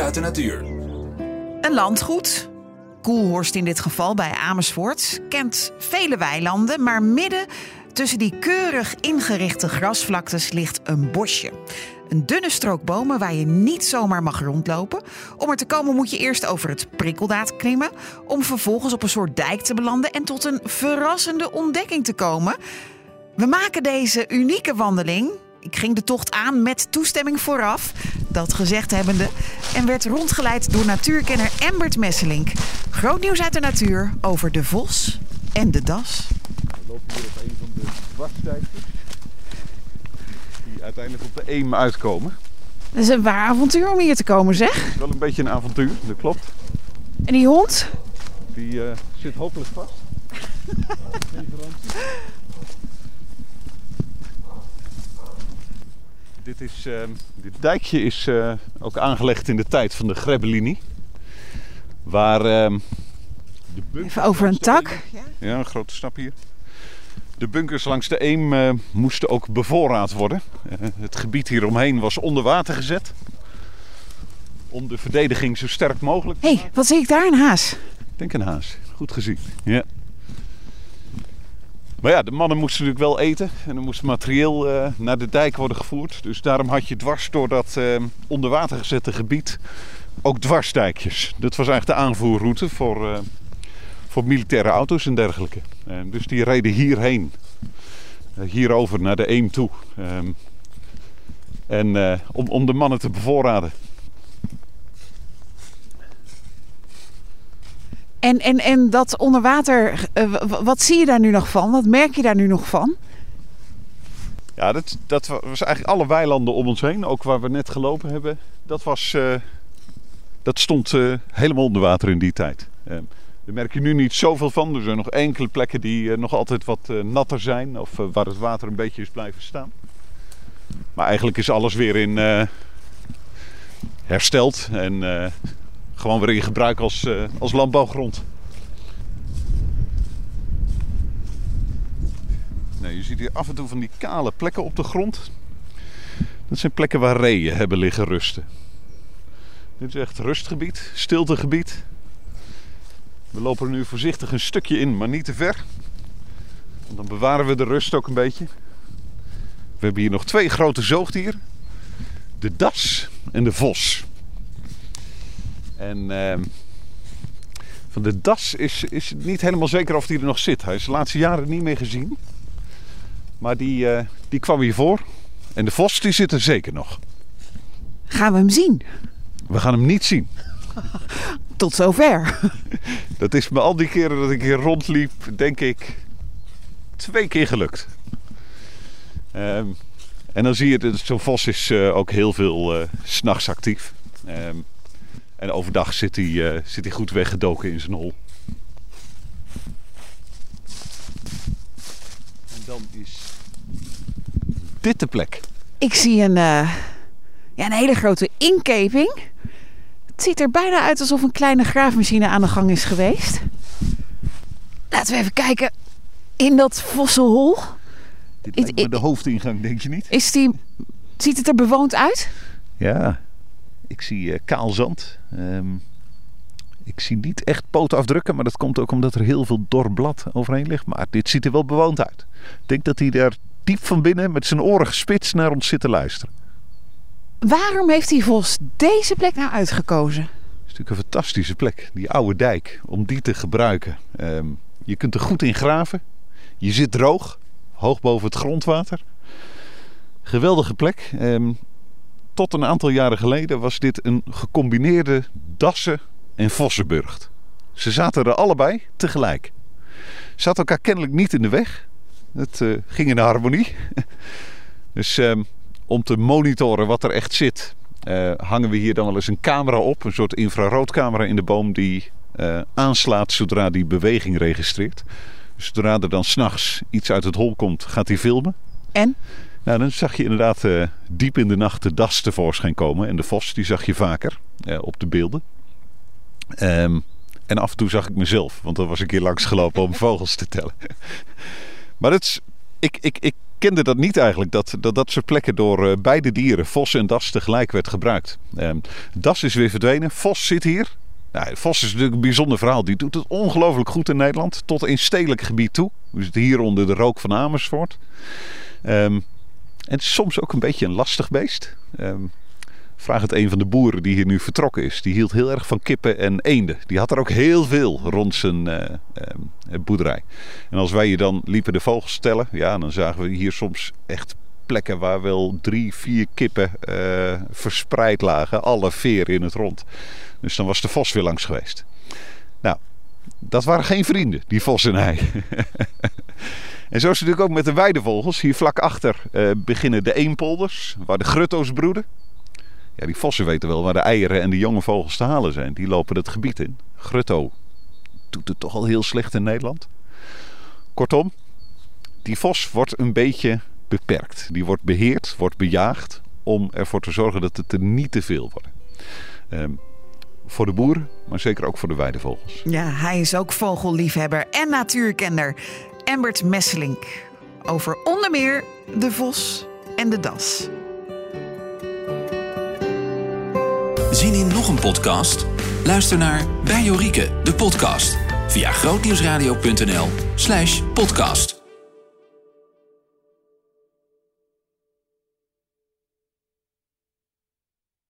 uit de natuur. Een landgoed, Koelhorst in dit geval bij Amersfoort, kent vele weilanden, maar midden tussen die keurig ingerichte grasvlaktes ligt een bosje. Een dunne strook bomen waar je niet zomaar mag rondlopen. Om er te komen moet je eerst over het prikkeldaad klimmen, om vervolgens op een soort dijk te belanden en tot een verrassende ontdekking te komen. We maken deze unieke wandeling ik ging de tocht aan met toestemming vooraf, dat gezegd hebbende, en werd rondgeleid door natuurkenner Embert Messelink. Groot nieuws uit de natuur over de vos en de das. We lopen hier op een van de dwarsdijkjes die uiteindelijk op de Eem uitkomen. Het is een waar avontuur om hier te komen, zeg. Wel een beetje een avontuur, dat klopt. En die hond? Die uh, zit hopelijk vast. Geen garantie. Dit, is, uh, dit dijkje is uh, ook aangelegd in de tijd van de Grebbelinie. Waar uh, de Even over een tak. Ja, een grote stap hier. De bunkers langs de Eem moesten ook bevoorraad worden. het gebied hieromheen was onder water gezet. Om de verdediging zo sterk mogelijk te Hé, hey, wat zie ik daar? Een haas? Ik denk een haas. Goed gezien. Ja. Ja, de mannen moesten natuurlijk wel eten. En er moest materieel uh, naar de dijk worden gevoerd. Dus daarom had je dwars door dat uh, onder water gezette gebied ook dwarsdijkjes. Dat was eigenlijk de aanvoerroute voor, uh, voor militaire auto's en dergelijke. dus die reden hierheen. hierover naar de Eem toe. Ehm, en om, om de mannen te bevoorraden. En, en, en dat onder water, uh, wat zie je daar nu nog van? Wat merk je daar nu nog van? Ja, dat, dat was eigenlijk alle weilanden om ons heen, ook waar we net gelopen hebben. Dat, was, uh, dat stond uh, helemaal onder water in die tijd. daar merk je nu niet zoveel van. Er zijn nog enkele plekken die nog altijd wat natter zijn of waar het water een beetje is blijven staan. Maar eigenlijk is alles weer in hersteld en gewoon weer in gebruik als, uh, als landbouwgrond. Nou, je ziet hier af en toe van die kale plekken op de grond. Dat zijn plekken waar reeën hebben liggen rusten. Dit is echt rustgebied, stiltegebied. We lopen er nu voorzichtig een stukje in, maar niet te ver. Want dan bewaren we de rust ook een beetje. We hebben hier nog twee grote zoogdieren. De das en de vos. En uh, van de das is, is niet helemaal zeker of die er nog zit. Hij is de laatste jaren niet meer gezien. Maar die, uh, die kwam hier voor. En de vos die zit er zeker nog. Gaan we hem zien? We gaan hem niet zien. Tot zover. Dat is me al die keren dat ik hier rondliep, denk ik, twee keer gelukt. Um, en dan zie je dat zo'n vos is uh, ook heel veel uh, s'nachts actief. Um, en overdag zit hij, uh, zit hij goed weggedoken in zijn hol. En dan is dit de plek. Ik zie een, uh, ja, een hele grote inkeping. Het ziet er bijna uit alsof een kleine graafmachine aan de gang is geweest. Laten we even kijken in dat vossenhol. Dit lijkt me de hoofdingang, denk je niet? Is die, ziet het er bewoond uit? Ja, ik zie uh, kaal zand. Um, ik zie niet echt pootafdrukken, maar dat komt ook omdat er heel veel dor blad overheen ligt. Maar dit ziet er wel bewoond uit. Ik denk dat hij daar diep van binnen met zijn oren gespitst naar ons zit te luisteren. Waarom heeft die vos deze plek nou uitgekozen? Het is natuurlijk een fantastische plek, die oude dijk, om die te gebruiken. Um, je kunt er goed in graven. Je zit droog, hoog boven het grondwater. Geweldige plek. Um, tot een aantal jaren geleden was dit een gecombineerde Dassen- en Vossenburgt. Ze zaten er allebei tegelijk. Ze zaten elkaar kennelijk niet in de weg. Het uh, ging in harmonie. dus um, om te monitoren wat er echt zit, uh, hangen we hier dan wel eens een camera op. Een soort infraroodcamera in de boom die uh, aanslaat zodra die beweging registreert. Zodra er dan s'nachts iets uit het hol komt, gaat hij filmen. En? Nou, dan zag je inderdaad uh, diep in de nacht de das tevoorschijn komen. En de vos, die zag je vaker uh, op de beelden. Um, en af en toe zag ik mezelf, want dan was ik hier langs gelopen om vogels te tellen. maar is, ik, ik, ik kende dat niet eigenlijk, dat dat, dat soort plekken door uh, beide dieren, vos en das, tegelijk werd gebruikt. Um, das is weer verdwenen, vos zit hier. Nou, vos is natuurlijk een bijzonder verhaal. Die doet het ongelooflijk goed in Nederland, tot in stedelijk gebied toe. Zitten hier onder de rook van Amersfoort. Um, en soms ook een beetje een lastig beest. Um, vraag het een van de boeren die hier nu vertrokken is. Die hield heel erg van kippen en eenden. Die had er ook heel veel rond zijn uh, uh, boerderij. En als wij hier dan liepen de vogels tellen, ja, dan zagen we hier soms echt plekken waar wel drie, vier kippen uh, verspreid lagen. Alle veren in het rond. Dus dan was de vos weer langs geweest. Nou, dat waren geen vrienden, die vos en hij. En zo is het natuurlijk ook met de weidevogels. Hier vlak achter uh, beginnen de eenpolders, waar de grutto's broeden. Ja, die vossen weten wel waar de eieren en de jonge vogels te halen zijn. Die lopen het gebied in. Grutto doet het toch al heel slecht in Nederland. Kortom, die vos wordt een beetje beperkt. Die wordt beheerd, wordt bejaagd om ervoor te zorgen dat het er niet te veel worden. Um, voor de boeren, maar zeker ook voor de weidevogels. Ja, hij is ook vogelliefhebber en natuurkender. Embert Messelink. Over onder meer de vos en de das. Zien in nog een podcast? Luister naar Bij Jorike, de podcast. Via grootnieuwsradio.nl slash podcast.